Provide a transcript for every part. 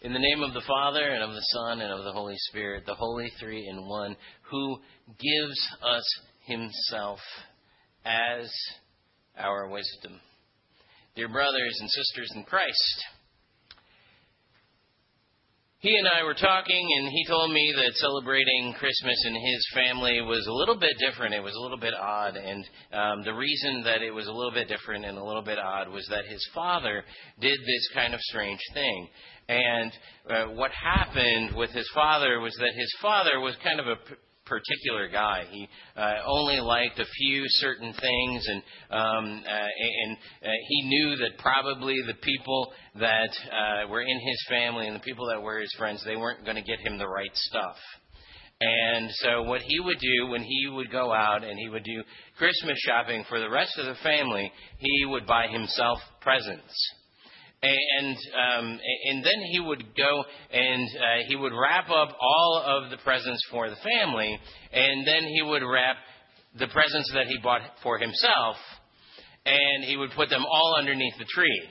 In the name of the Father, and of the Son, and of the Holy Spirit, the Holy Three in One, who gives us Himself as our wisdom. Dear brothers and sisters in Christ, he and I were talking, and he told me that celebrating Christmas in his family was a little bit different. It was a little bit odd. And um, the reason that it was a little bit different and a little bit odd was that his father did this kind of strange thing. And uh, what happened with his father was that his father was kind of a particular guy. He uh, only liked a few certain things, and um, uh, and uh, he knew that probably the people that uh, were in his family and the people that were his friends, they weren't going to get him the right stuff. And so what he would do when he would go out and he would do Christmas shopping for the rest of the family, he would buy himself presents and um, and then he would go and uh, he would wrap up all of the presents for the family, and then he would wrap the presents that he bought for himself, and he would put them all underneath the tree.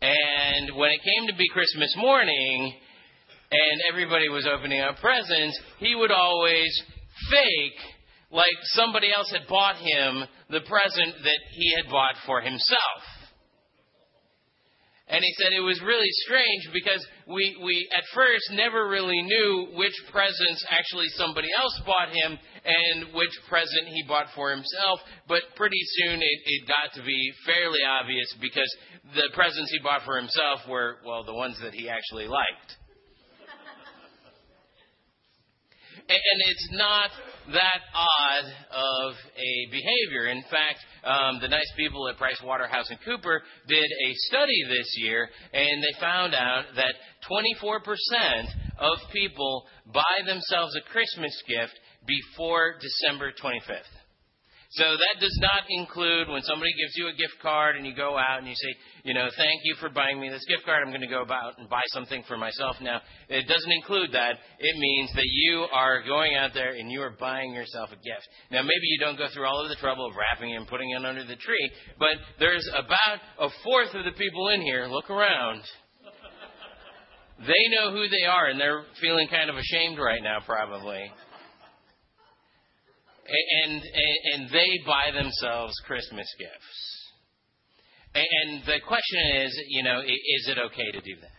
And when it came to be Christmas morning, and everybody was opening up presents, he would always fake like somebody else had bought him the present that he had bought for himself. And he said it was really strange because we, we at first never really knew which presents actually somebody else bought him and which present he bought for himself. But pretty soon it, it got to be fairly obvious because the presents he bought for himself were, well, the ones that he actually liked. And it's not that odd of a behavior. In fact, um, the nice people at Price Waterhouse and Cooper did a study this year, and they found out that 24% of people buy themselves a Christmas gift before December 25th. So that does not include when somebody gives you a gift card and you go out and you say, you know, thank you for buying me this gift card. I'm going to go about and buy something for myself now. It doesn't include that. It means that you are going out there and you are buying yourself a gift. Now, maybe you don't go through all of the trouble of wrapping it and putting it under the tree, but there's about a fourth of the people in here, look around. They know who they are and they're feeling kind of ashamed right now, probably and, and they buy themselves Christmas gifts. And the question is, you know, is it okay to do that?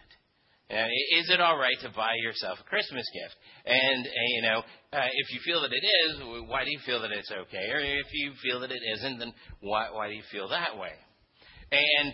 Is it all right to buy yourself a Christmas gift? And, you know, uh, if you feel that it is, why do you feel that it's okay? Or if you feel that it isn't, then why, why do you feel that way? And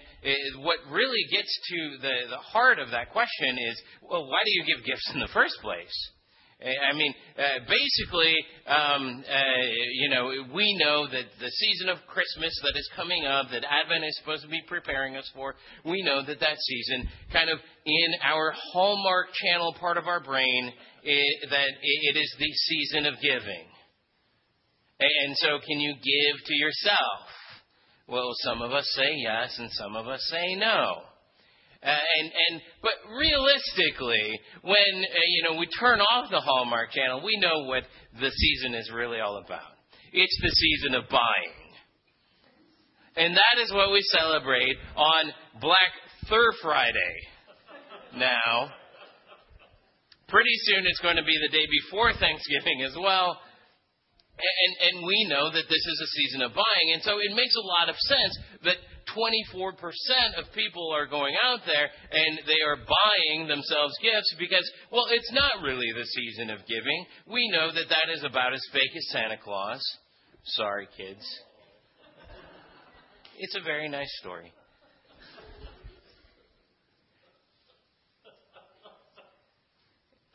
what really gets to the, the heart of that question is, well, why do you give gifts in the first place? I mean, uh, basically, um, uh, you know, we know that the season of Christmas that is coming up, that Advent is supposed to be preparing us for, we know that that season, kind of in our hallmark channel part of our brain, it, that it is the season of giving. And so, can you give to yourself? Well, some of us say yes, and some of us say no. Uh, and and but realistically, when uh, you know we turn off the Hallmark Channel, we know what the season is really all about. It's the season of buying, and that is what we celebrate on Black Thur Friday. Now, pretty soon it's going to be the day before Thanksgiving as well. And, and we know that this is a season of buying. And so it makes a lot of sense that 24% of people are going out there and they are buying themselves gifts because, well, it's not really the season of giving. We know that that is about as fake as Santa Claus. Sorry, kids. It's a very nice story.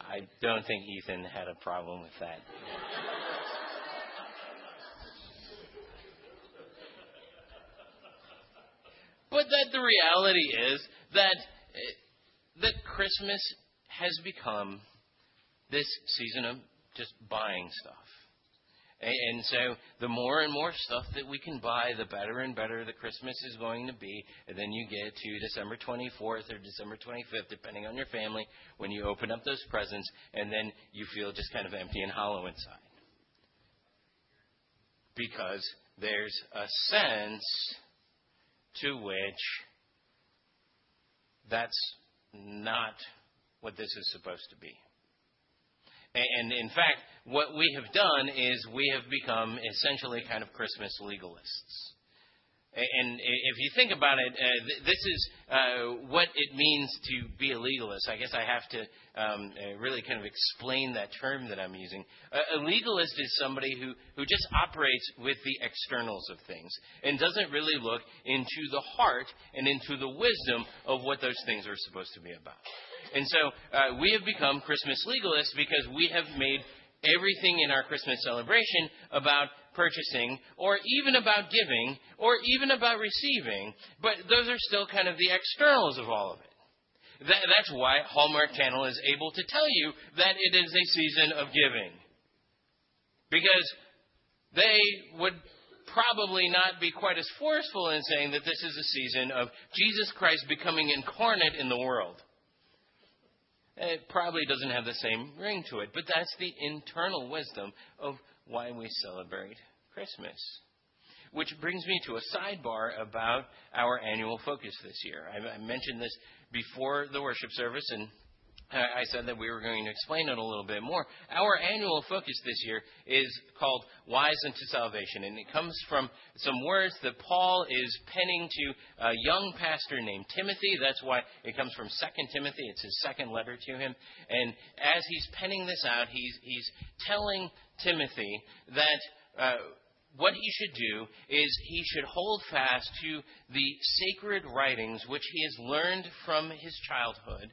I don't think Ethan had a problem with that. But that the reality is that eh, that Christmas has become this season of just buying stuff. And so the more and more stuff that we can buy, the better and better the Christmas is going to be. And then you get to December 24th or December 25th, depending on your family, when you open up those presents, and then you feel just kind of empty and hollow inside. Because there's a sense to which that's not what this is supposed to be. And in fact, what we have done is we have become essentially kind of Christmas legalists. And if you think about it, uh, this is uh, what it means to be a legalist. I guess I have to um, uh, really kind of explain that term that I'm using. A, a legalist is somebody who, who just operates with the externals of things and doesn't really look into the heart and into the wisdom of what those things are supposed to be about. And so uh, we have become Christmas legalists because we have made everything in our Christmas celebration about purchasing or even about giving or even about receiving, but those are still kind of the externals of all of it. That, that's why Hallmark Channel is able to tell you that it is a season of giving. Because they would probably not be quite as forceful in saying that this is a season of Jesus Christ becoming incarnate in the world. It probably doesn't have the same ring to it, but that's the internal wisdom of why we celebrate Christmas. Which brings me to a sidebar about our annual focus this year. I, mentioned this before the worship service, and I said that we were going to explain it a little bit more. Our annual focus this year is called Wise unto Salvation, and it comes from some words that Paul is penning to a young pastor named Timothy. That's why it comes from Second Timothy. It's his second letter to him. And as he's penning this out, he's, he's telling Timothy that uh, what he should do is he should hold fast to the sacred writings which he has learned from his childhood,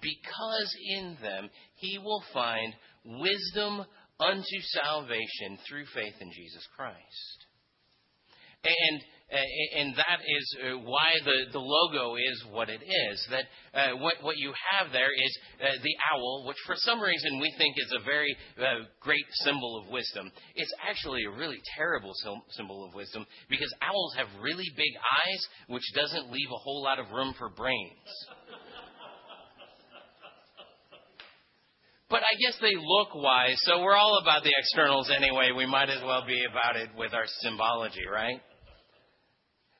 because in them he will find wisdom unto salvation through faith in Jesus Christ. And uh, and that is uh, why the, the logo is what it is. That uh, what, what you have there is uh, the owl, which for some reason we think is a very uh, great symbol of wisdom. It's actually a really terrible symbol of wisdom because owls have really big eyes, which doesn't leave a whole lot of room for brains. But I guess they look wise, so we're all about the externals anyway. We might as well be about it with our symbology, right?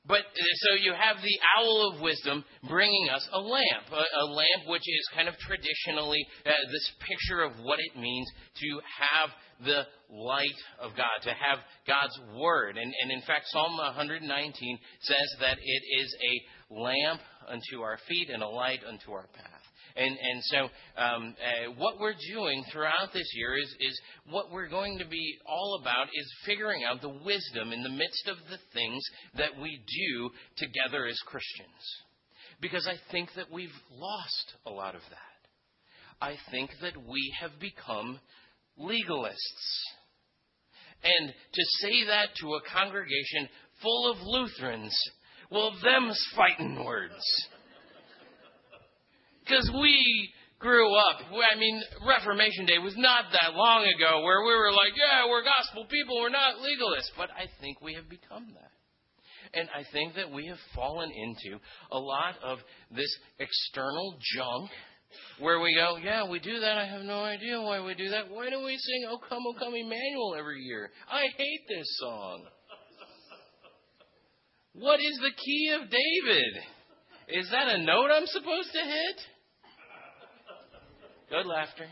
But uh, so you have the owl of wisdom bringing us a lamp, a, a lamp which is kind of traditionally uh, this picture of what it means to have the light of God, to have God's word. And, and in fact, Psalm 119 says that it is a lamp unto our feet and a light unto our path. And, and so, um, uh, what we're doing throughout this year is, is what we're going to be all about is figuring out the wisdom in the midst of the things that we do together as Christians. Because I think that we've lost a lot of that. I think that we have become legalists. And to say that to a congregation full of Lutherans, well, them's fighting words. Because we grew up, I mean, Reformation Day was not that long ago where we were like, yeah, we're gospel people, we're not legalists. But I think we have become that. And I think that we have fallen into a lot of this external junk where we go, yeah, we do that. I have no idea why we do that. Why do we sing O Come, O Come Emmanuel every year? I hate this song. What is the key of David? Is that a note I'm supposed to hit? Good laughter.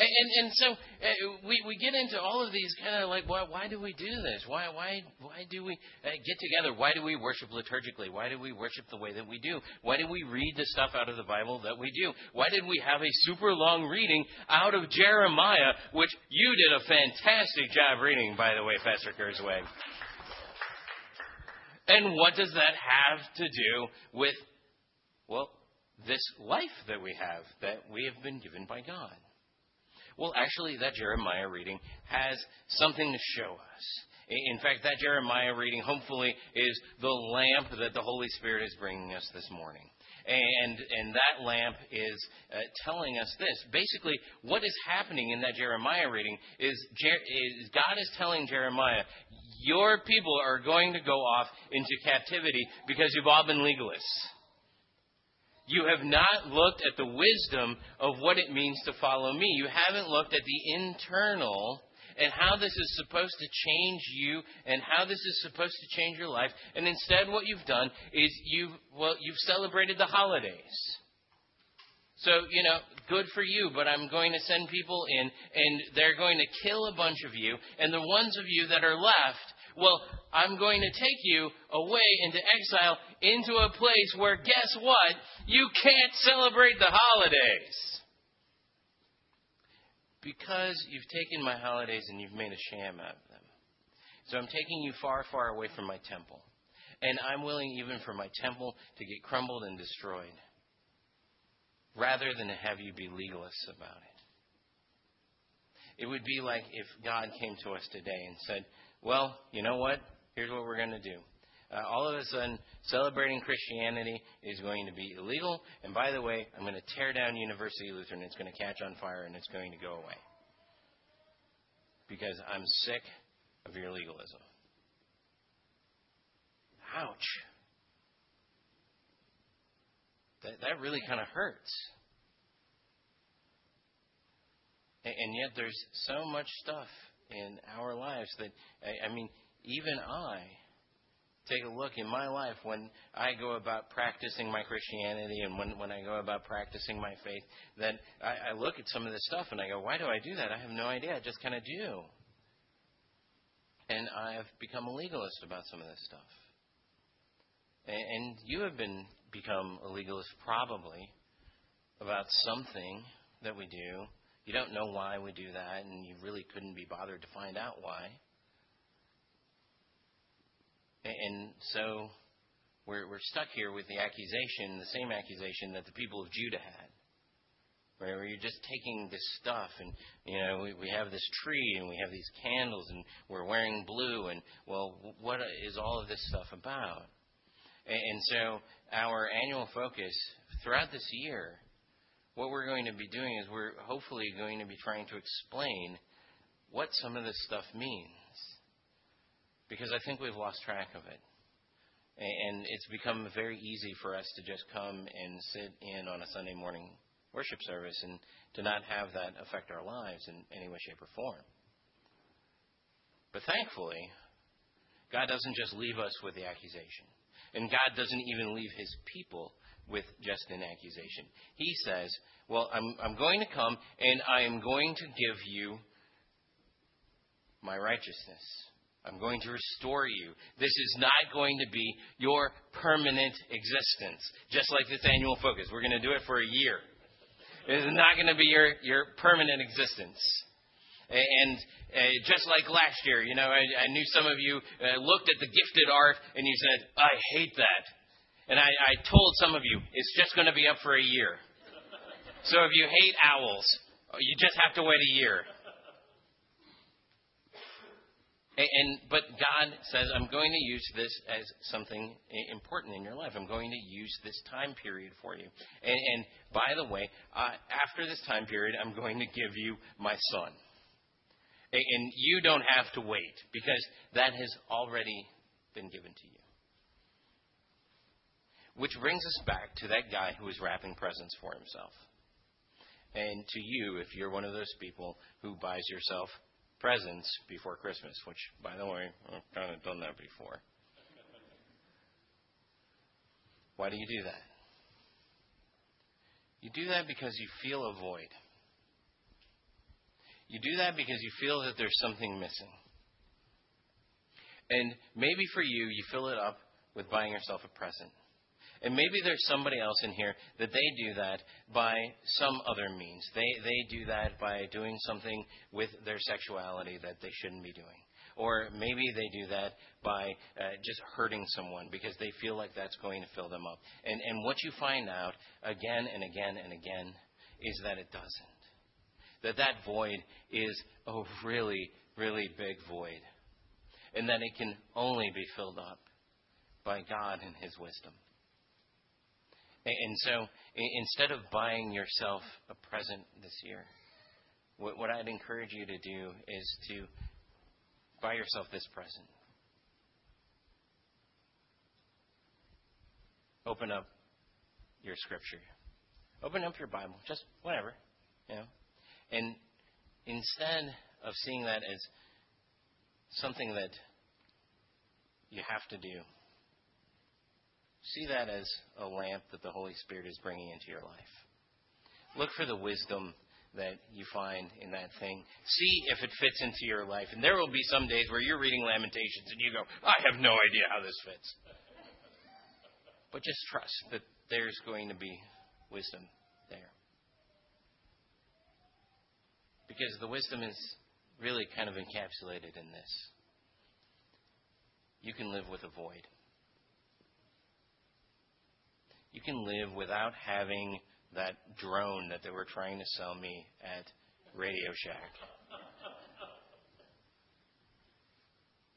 And, and, so uh, we, we get into all of these kind of like, why, why do we do this? Why, why, why do we uh, get together? Why do we worship liturgically? Why do we worship the way that we do? Why do we read the stuff out of the Bible that we do? Why did we have a super long reading out of Jeremiah, which you did a fantastic job reading, by the way, Pastor Kurzweg? And what does that have to do with, well, this life that we have, that we have been given by God? Well, actually, that Jeremiah reading has something to show us. In fact, that Jeremiah reading hopefully is the lamp that the Holy Spirit is bringing us this morning. And, and that lamp is uh, telling us this. Basically, what is happening in that Jeremiah reading is, is God is telling Jeremiah, your people are going to go off into captivity because you've all been legalists. You have not looked at the wisdom of what it means to follow me. You haven't looked at the internal and how this is supposed to change you and how this is supposed to change your life. And instead, what you've done is you've, well, you've celebrated the holidays. So, you know, good for you, but I'm going to send people in and they're going to kill a bunch of you. And the ones of you that are left, well, I'm going to take you away into exile into a place where, guess what? You can't celebrate the holidays. Because you've taken my holidays and you've made a sham out of them. So I'm taking you far, far away from my temple. And I'm willing even for my temple to get crumbled and destroyed rather than to have you be legalists about it. It would be like if God came to us today and said, Well, you know what? Here's what we're going to do. Uh, all of a sudden, celebrating Christianity is going to be illegal. And by the way, I'm going to tear down University Lutheran. It's going to catch on fire and it's going to go away. Because I'm sick of your legalism. Ouch. That, that really kind of hurts. And, and yet there's so much stuff in our lives that, I, I mean, even I take a look in my life when I go about practicing my Christianity and when, when I go about practicing my faith, that I, I look at some of this stuff and I go, why do I do that? I have no idea. I just kind of do. And I've become a legalist about some of this stuff. And, and you have been become a legalist probably about something that we do. You don't know why we do that, and you really couldn't be bothered to find out why. And so we're, we're stuck here with the accusation, the same accusation that the people of Judah had. Where you're just taking this stuff, and you know we, we have this tree, and we have these candles, and we're wearing blue, and well, what is all of this stuff about? And, and so our annual focus throughout this year, what we're going to be doing is we're hopefully going to be trying to explain what some of this stuff means. Because I think we've lost track of it. And it's become very easy for us to just come and sit in on a Sunday morning worship service and to not have that affect our lives in any way, shape, or form. But thankfully, God doesn't just leave us with the accusation. And God doesn't even leave his people with just an accusation. He says, Well, I'm, I'm going to come and I am going to give you my righteousness. I'm going to restore you. This is not going to be your permanent existence, just like this annual focus. We're going to do it for a year. It is not going to be your, your permanent existence. And uh, just like last year, you know, I, I knew some of you uh, looked at the gifted art and you said, I hate that. And I, I told some of you, it's just going to be up for a year. So if you hate owls, you just have to wait a year. And, and but God says, I'm going to use this as something important in your life. I'm going to use this time period for you. And, and by the way, uh, after this time period, I'm going to give you my son. And you don't have to wait because that has already been given to you. Which brings us back to that guy who was wrapping presents for himself. And to you, if you're one of those people who buys yourself presents before Christmas, which, by the way, I've kind of done that before. Why do you do that? You do that because you feel a void. You do that because you feel that there's something missing. And maybe for you, you fill it up with buying yourself a present. And maybe there's somebody else in here that they do that by some other means. They, they do that by doing something with their sexuality that they shouldn't be doing. Or maybe they do that by uh, just hurting someone because they feel like that's going to fill them up. And, and what you find out again and again and again is that it doesn't that that void is a really, really big void. And that it can only be filled up by God and His wisdom. And so instead of buying yourself a present this year, what I'd encourage you to do is to buy yourself this present. Open up your scripture. Open up your Bible, just whatever, you know. And instead of seeing that as something that you have to do. See that as a lamp that the Holy Spirit is bringing into your life. Look for the wisdom that you find in that thing. See if it fits into your life. And there will be some days where you're reading Lamentations and you go, I have no idea how this fits. But just trust that there's going to be wisdom there. Because the wisdom is really kind of encapsulated in this. You can live with a void. You can live without having that drone that they were trying to sell me at Radio Shack.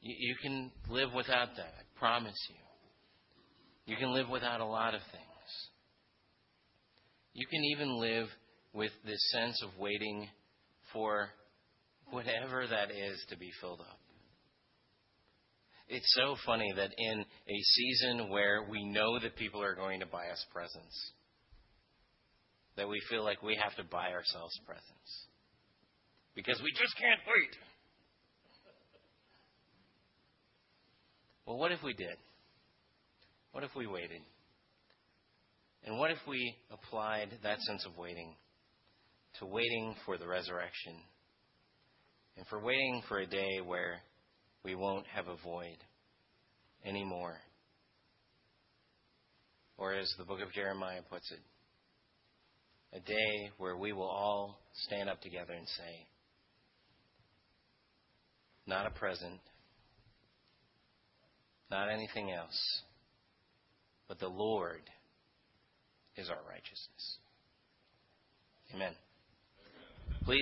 You, you can live without that, I promise you. You can live without a lot of things. You can even live with this sense of waiting for whatever that is to be filled up. It's so funny that in a season where we know that people are going to buy us presents, that we feel like we have to buy ourselves presents because we just can't wait. Well, what if we did? What if we waited? And what if we applied that sense of waiting to waiting for the resurrection and for waiting for a day where we won't have a void anymore? Or as the book of Jeremiah puts it, a day where we will all stand up together and say, not a present, not anything else, but the Lord is our righteousness. Amen. Please.